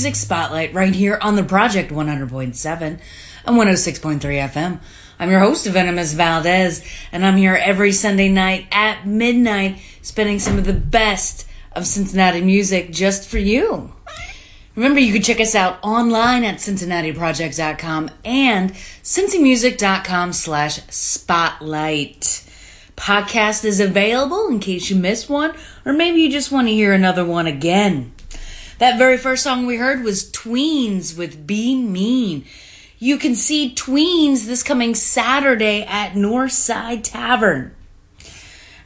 Music Spotlight right here on the Project 100.7 and 106.3 FM. I'm your host, Venomous Valdez, and I'm here every Sunday night at midnight spending some of the best of Cincinnati music just for you. Remember, you can check us out online at cincinnatiprojects.com and cincymusic.com slash spotlight. Podcast is available in case you missed one, or maybe you just want to hear another one again. That very first song we heard was Tweens with Be Mean. You can see Tweens this coming Saturday at Northside Tavern.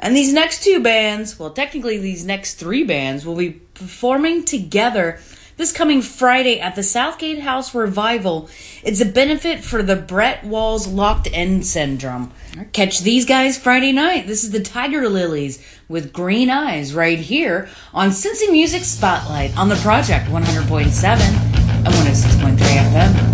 And these next two bands, well, technically, these next three bands will be performing together this coming Friday at the Southgate House Revival. It's a benefit for the Brett Walls Locked In Syndrome. Catch these guys Friday night. This is the Tiger Lilies with Green Eyes right here on Cincy Music Spotlight on the Project 100.7 and 106.3 FM.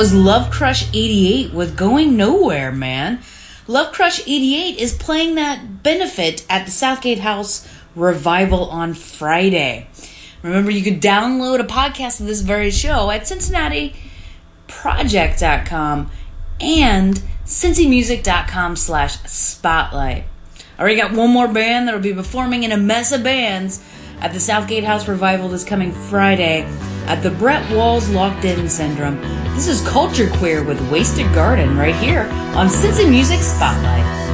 was Love Crush 88 with Going Nowhere, man. Love Crush 88 is playing that benefit at the Southgate House Revival on Friday. Remember, you could download a podcast of this very show at CincinnatiProject.com and cincymusic.com slash spotlight. I already got one more band that'll be performing in a mess of bands at the Southgate House Revival this coming Friday at the Brett Walls Locked In Syndrome. This is Culture Queer with Wasted Garden right here on Cincy Music Spotlight.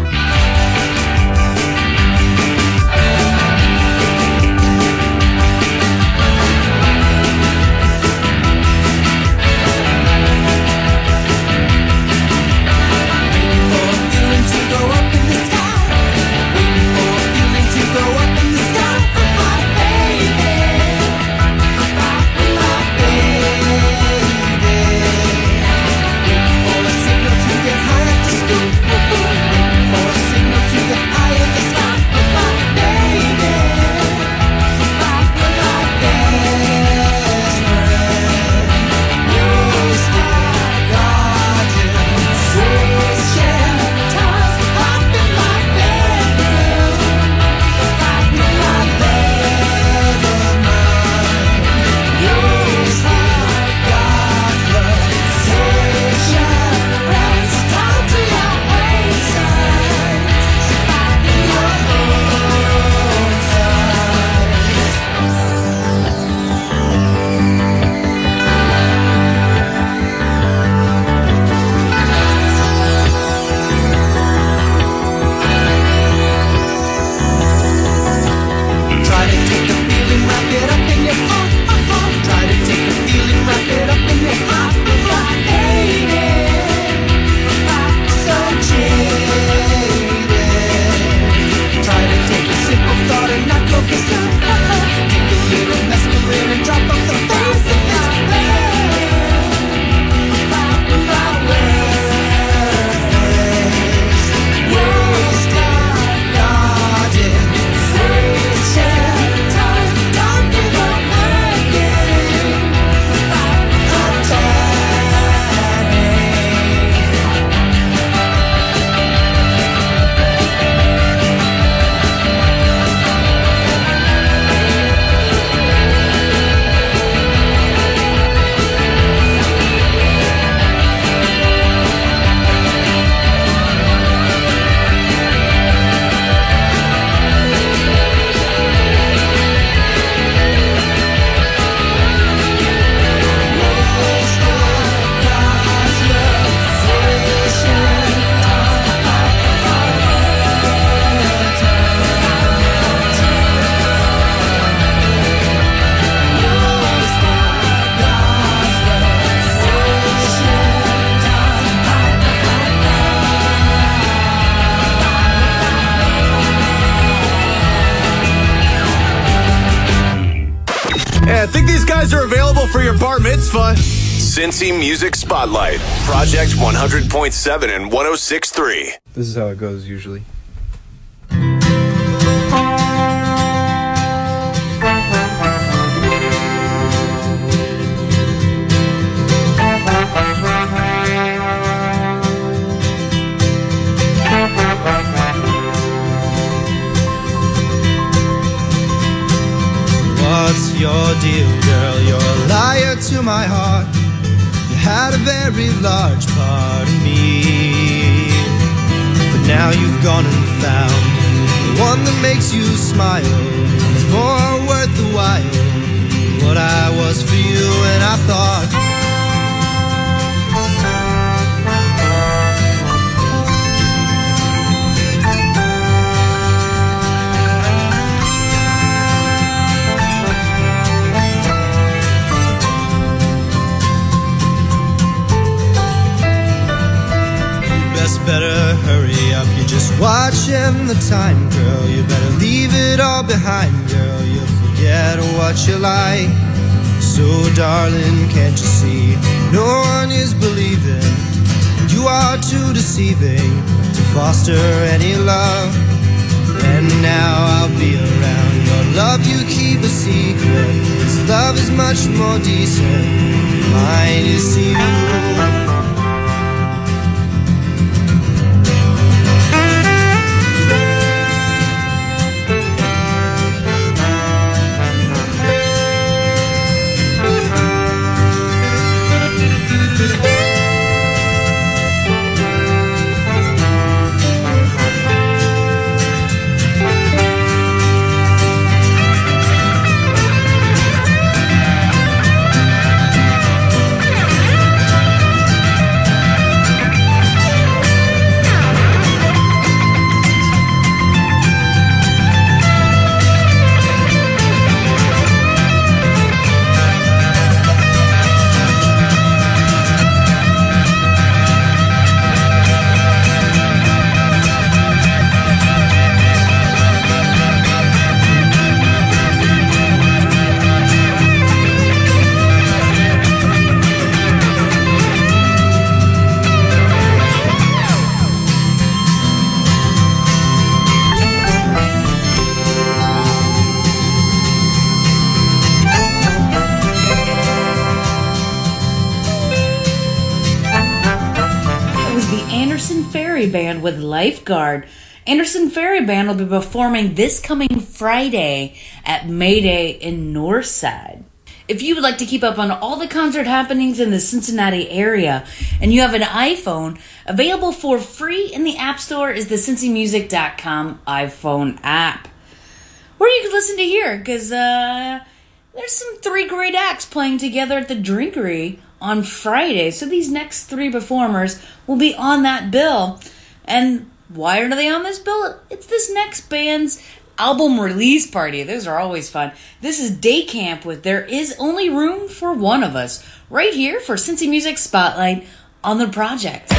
Cincy Music Spotlight, Project 100.7 and 106.3. This is how it goes usually. What's your deal, girl? You're a liar to my heart. Had a very large part of me. But now you've gone and found the one that makes you smile. It's more worth the while. What I was for you, and I thought. Up. You're just watching the time, girl. You better leave it all behind, girl. You'll forget what you like. So, darling, can't you see? No one is believing. You are too deceiving to foster any love. And now I'll be around your love. You keep a secret. This love is much more decent. Mine is you. Anderson Ferry Band will be performing this coming Friday at Mayday in Northside. If you would like to keep up on all the concert happenings in the Cincinnati area and you have an iPhone, available for free in the App Store is the cincymusic.com iPhone app. Where you can listen to here, because uh, there's some three great acts playing together at the Drinkery on Friday. So these next three performers will be on that bill. And why are they on this bill? It's this next band's album release party. Those are always fun. This is Day Camp with There Is Only Room for One of Us, right here for Cincy Music Spotlight on the project.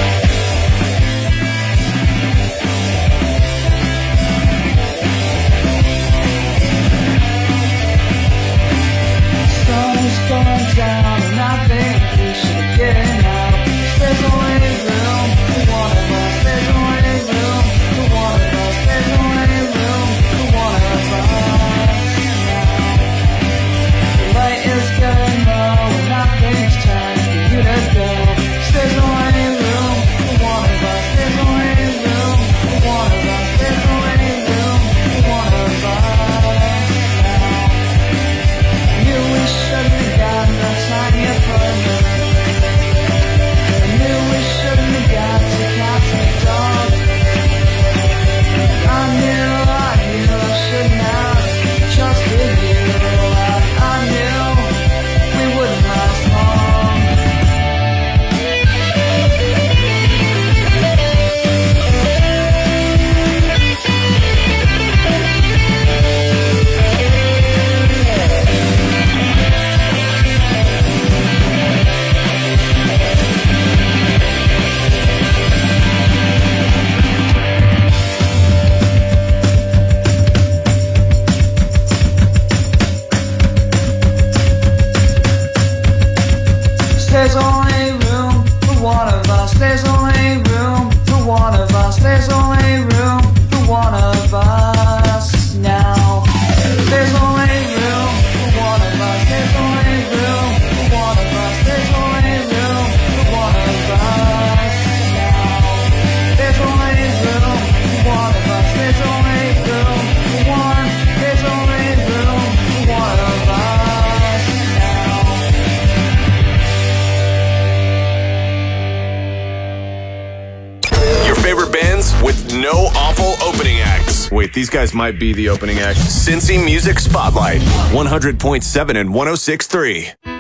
Awful opening acts. Wait, these guys might be the opening act. Cincy Music Spotlight, 100.7 and 106.3.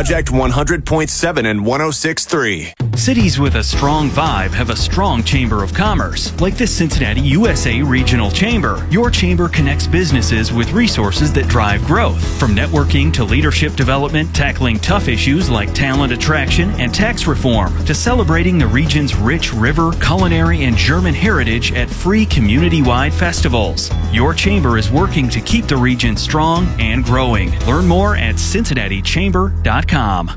Project 100.7 and 106.3. Cities with a strong vibe have a strong Chamber of Commerce, like the Cincinnati USA Regional Chamber. Your chamber connects businesses with resources that drive growth, from networking to leadership development, tackling tough issues like talent attraction and tax reform, to celebrating the region's rich river, culinary, and German heritage at free community wide festivals. Your chamber is working to keep the region strong and growing. Learn more at CincinnatiChamber.com.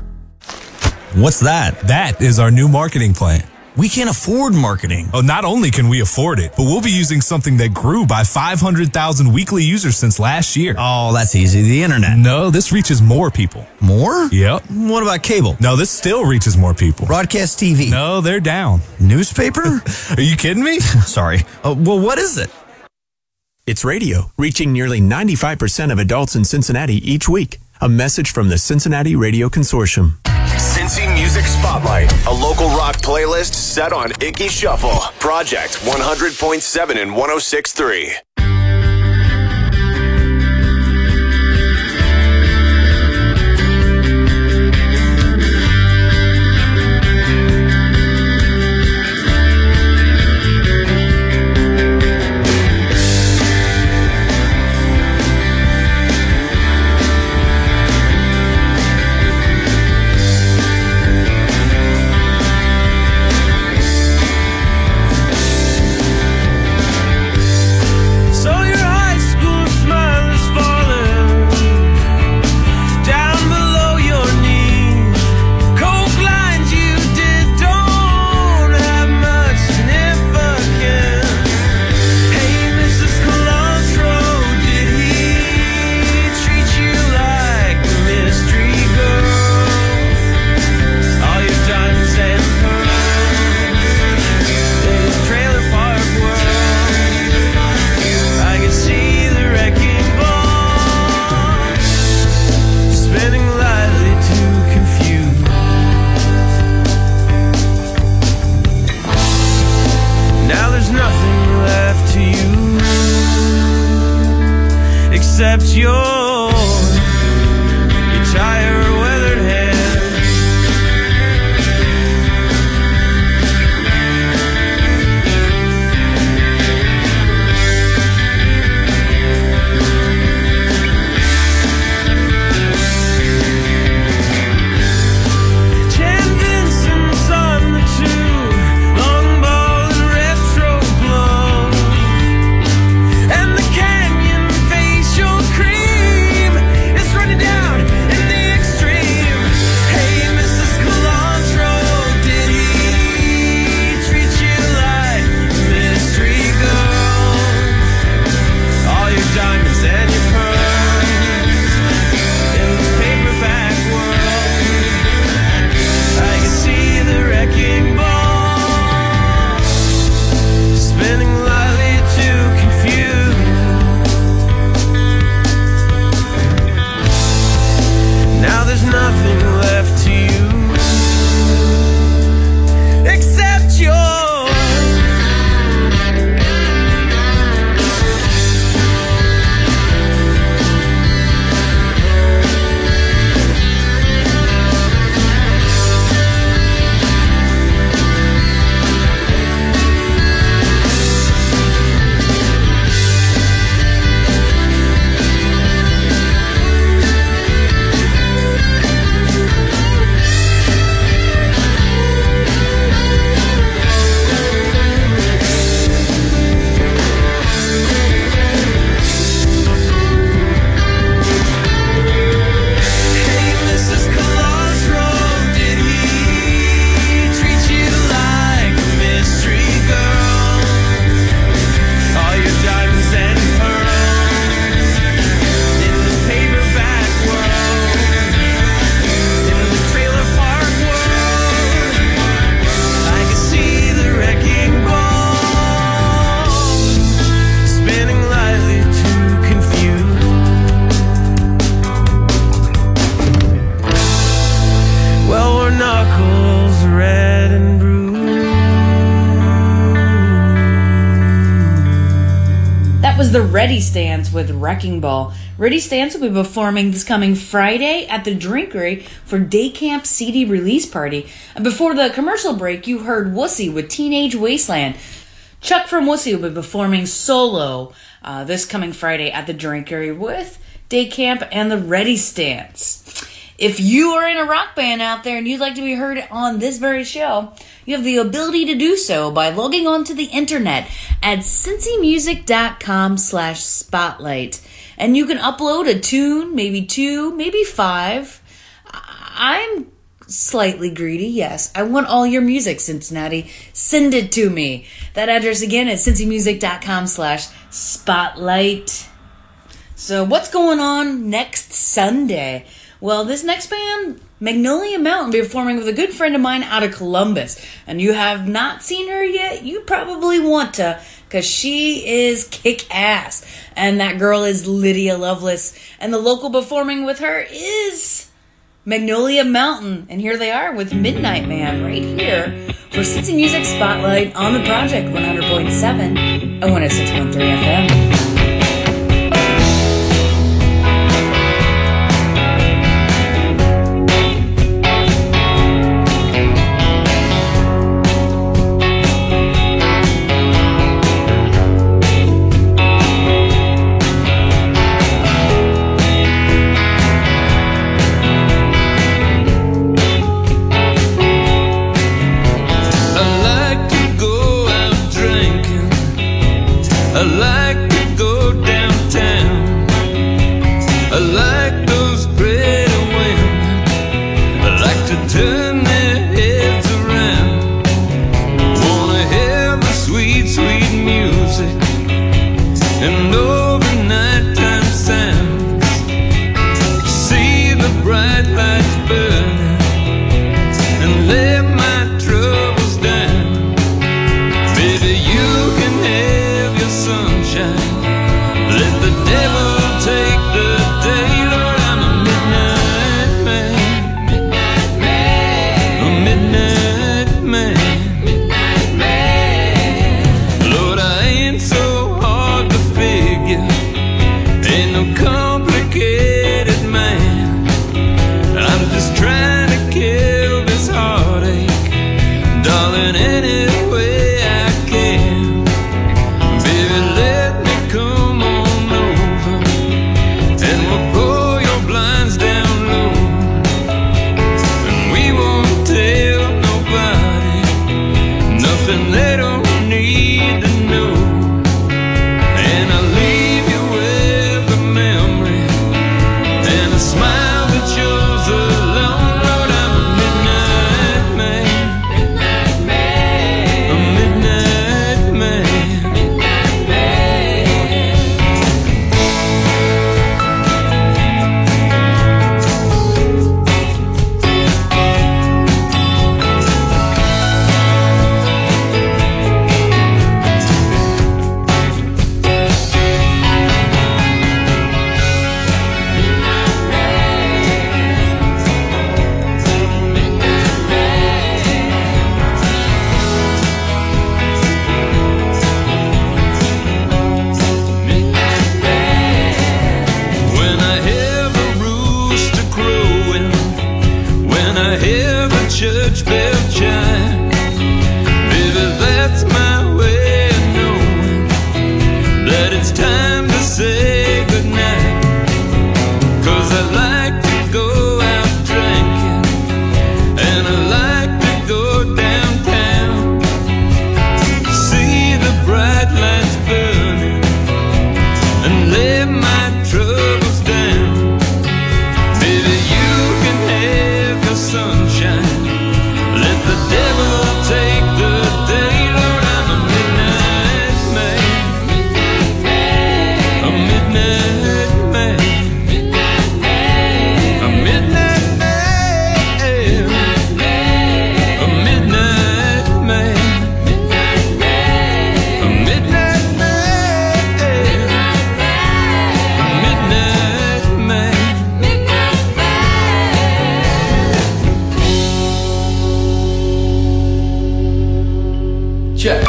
What's that? That is our new marketing plan. We can't afford marketing. Oh, not only can we afford it, but we'll be using something that grew by 500,000 weekly users since last year. Oh, that's easy. The internet. No, this reaches more people. More? Yep. What about cable? No, this still reaches more people. Broadcast TV. No, they're down. Newspaper? Are you kidding me? Sorry. Uh, well, what is it? It's radio, reaching nearly 95% of adults in Cincinnati each week. A message from the Cincinnati Radio Consortium. Cincy Music Spotlight, a local rock playlist set on Icky Shuffle. Project 100.7 and 106.3. with Wrecking Ball. Ready Stance will be performing this coming Friday at the Drinkery for Day Camp CD release party. And before the commercial break, you heard Wussy with Teenage Wasteland. Chuck from Wussy will be performing solo uh, this coming Friday at the Drinkery with Day Camp and the Ready Stance. If you are in a rock band out there and you'd like to be heard on this very show, you have the ability to do so by logging onto the internet at cincymusic.com slash spotlight. And you can upload a tune, maybe two, maybe five. I'm slightly greedy, yes. I want all your music, Cincinnati. Send it to me. That address again is cincymusic.com slash spotlight. So what's going on next Sunday? Well, this next band, Magnolia Mountain, be performing with a good friend of mine out of Columbus. And you have not seen her yet, you probably want to, because she is kick ass. And that girl is Lydia Loveless. And the local performing with her is Magnolia Mountain. And here they are with Midnight Man right here for Cincy Music Spotlight on the Project 100.7 and 106.3 FM. darling, any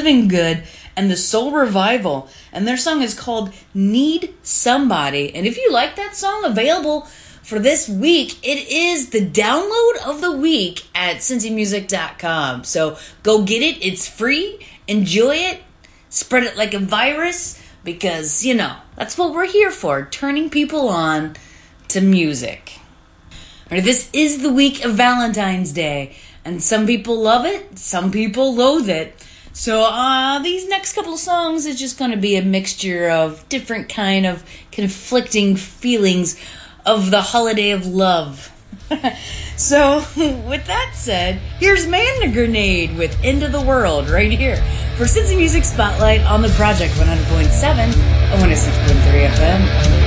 Living Good and the Soul Revival. And their song is called Need Somebody. And if you like that song, available for this week, it is the download of the week at cincymusic.com. So go get it. It's free. Enjoy it. Spread it like a virus because, you know, that's what we're here for turning people on to music. Right, this is the week of Valentine's Day, and some people love it, some people loathe it. So uh, these next couple of songs is just going to be a mixture of different kind of conflicting feelings of the holiday of love. so with that said, here's Man Grenade with End of the World right here for Cincy Music Spotlight on the Project 100.7 and 106.3 FM.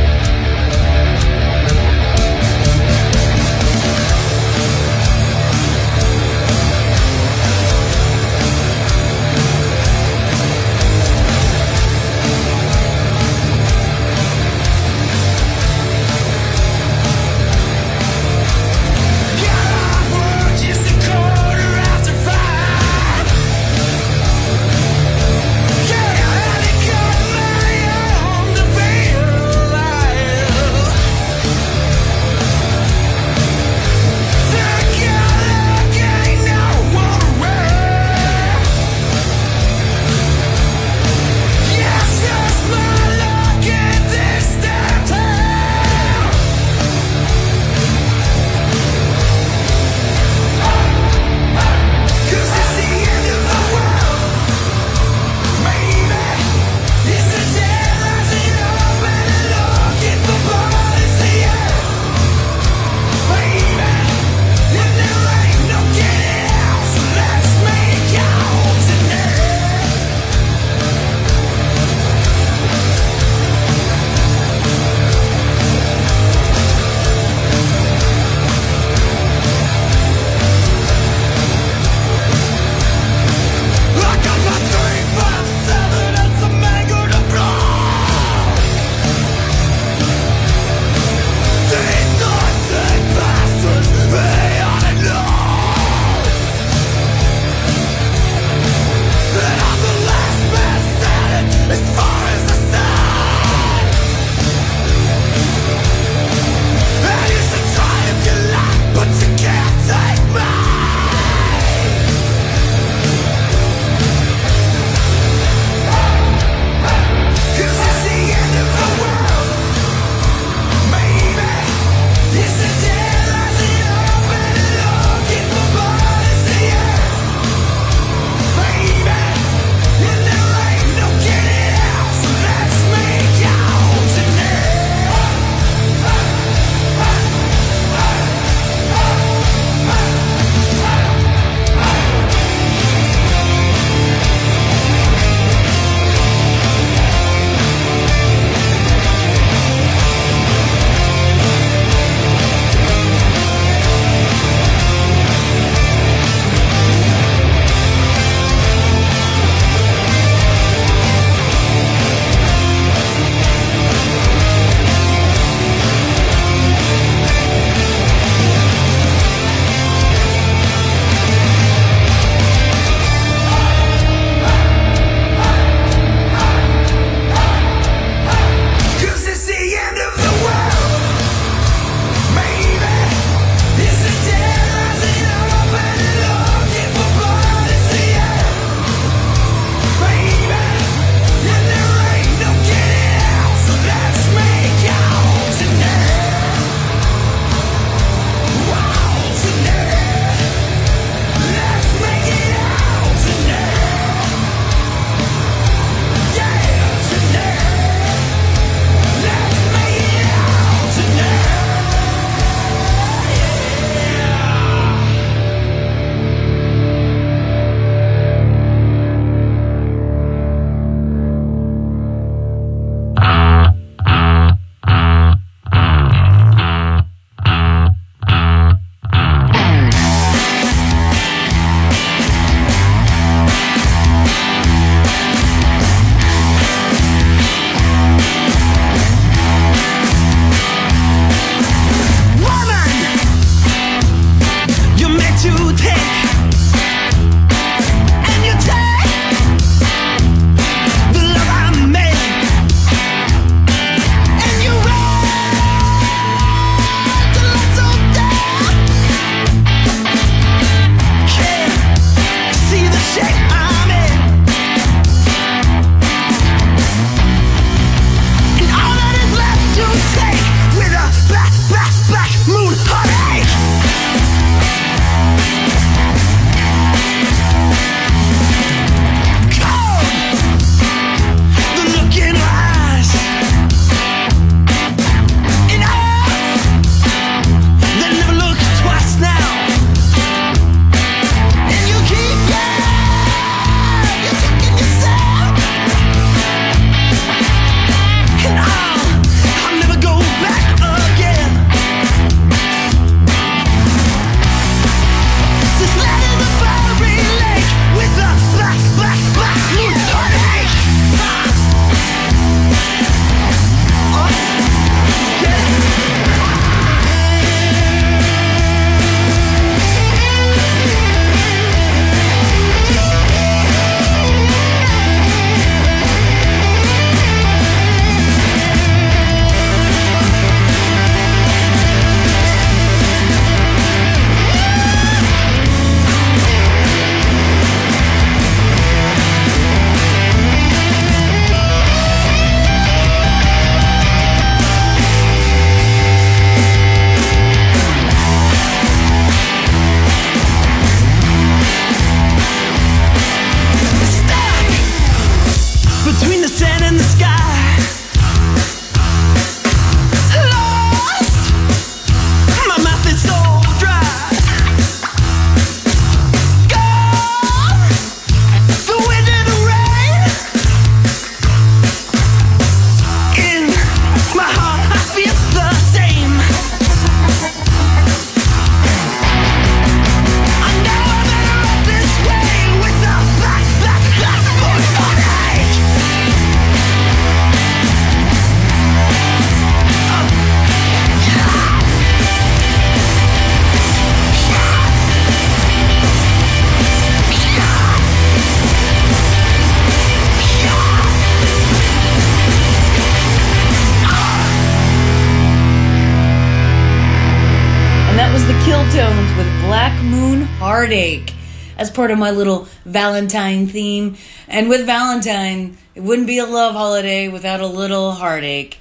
As part of my little Valentine theme. And with Valentine, it wouldn't be a love holiday without a little heartache.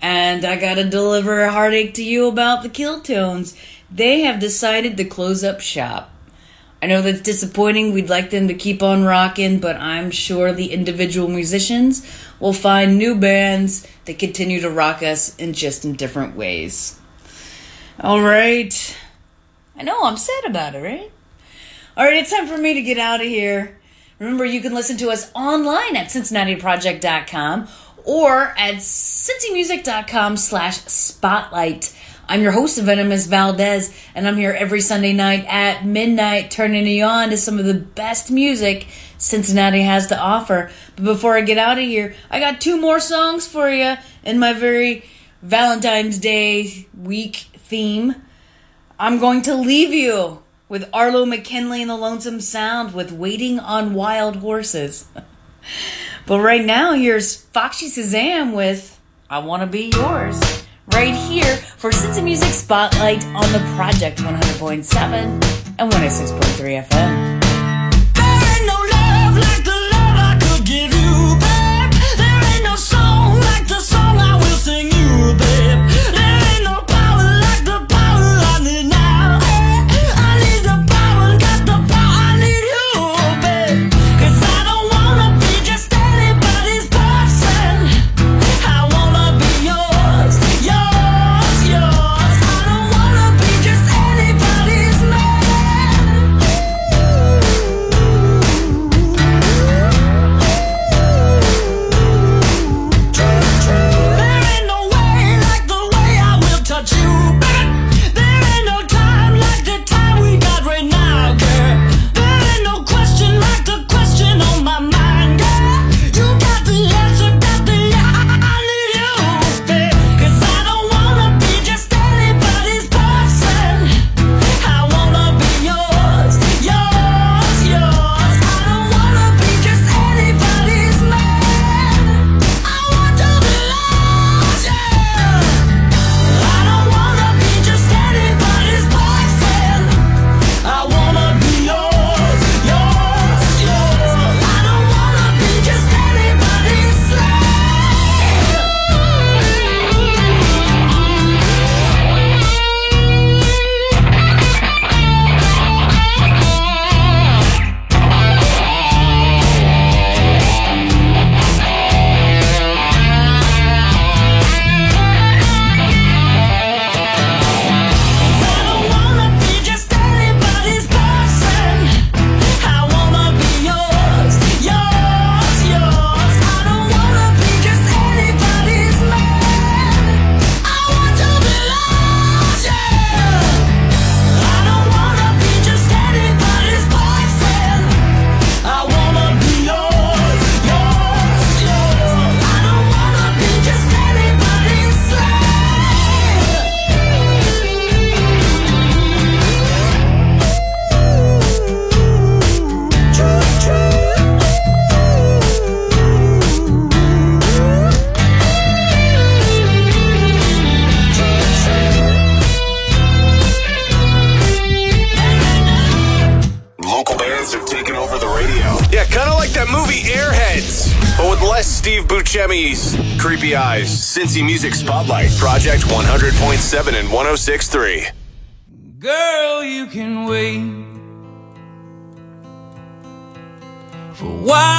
And I gotta deliver a heartache to you about the Killtones. They have decided to close up shop. I know that's disappointing. We'd like them to keep on rocking, but I'm sure the individual musicians will find new bands that continue to rock us in just in different ways. All right. I know, I'm sad about it, right? All right, it's time for me to get out of here. Remember, you can listen to us online at CincinnatiProject.com or at cincymusic.com slash spotlight. I'm your host, Venomous Valdez, and I'm here every Sunday night at midnight, turning you on to some of the best music Cincinnati has to offer. But before I get out of here, I got two more songs for you in my very Valentine's Day week theme. I'm going to leave you with Arlo McKinley and the Lonesome Sound with Waiting on Wild Horses. but right now, here's Foxy Shazam with I Want to Be Yours. Right here for Cincy Music Spotlight on the Project 100.7 and 106.3 FM. Creepy Eyes, Cincy Music Spotlight, Project 100.7 and 106.3. Girl, you can wait for wild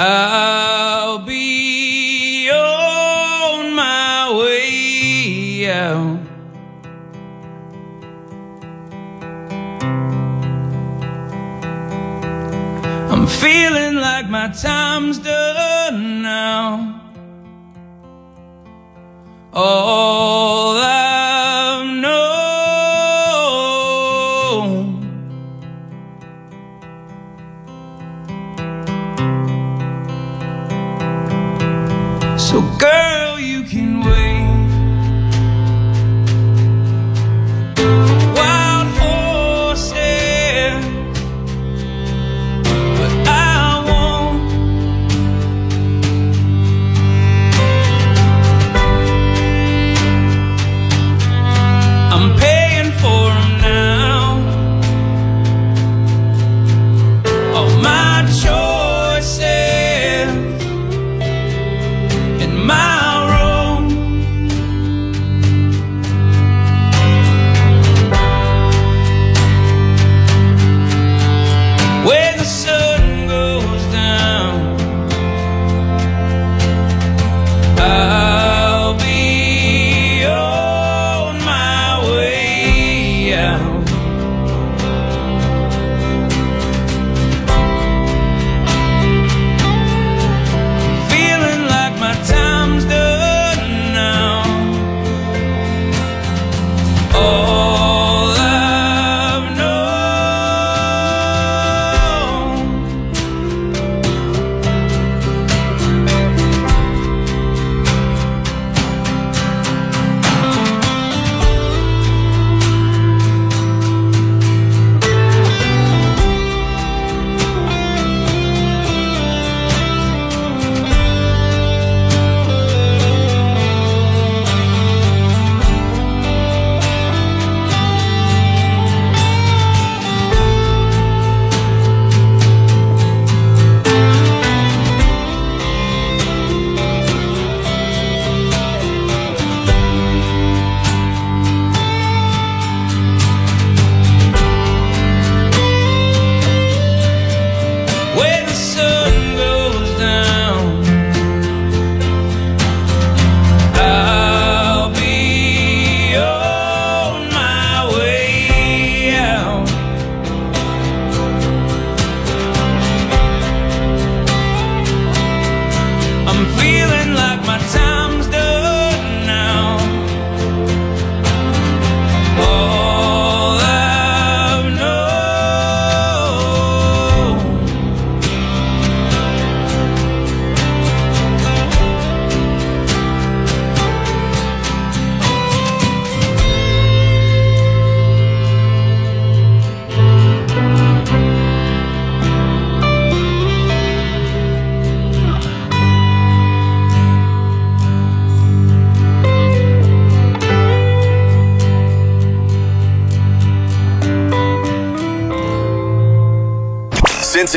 I'll be on my way out. I'm feeling like my time's done now. Oh.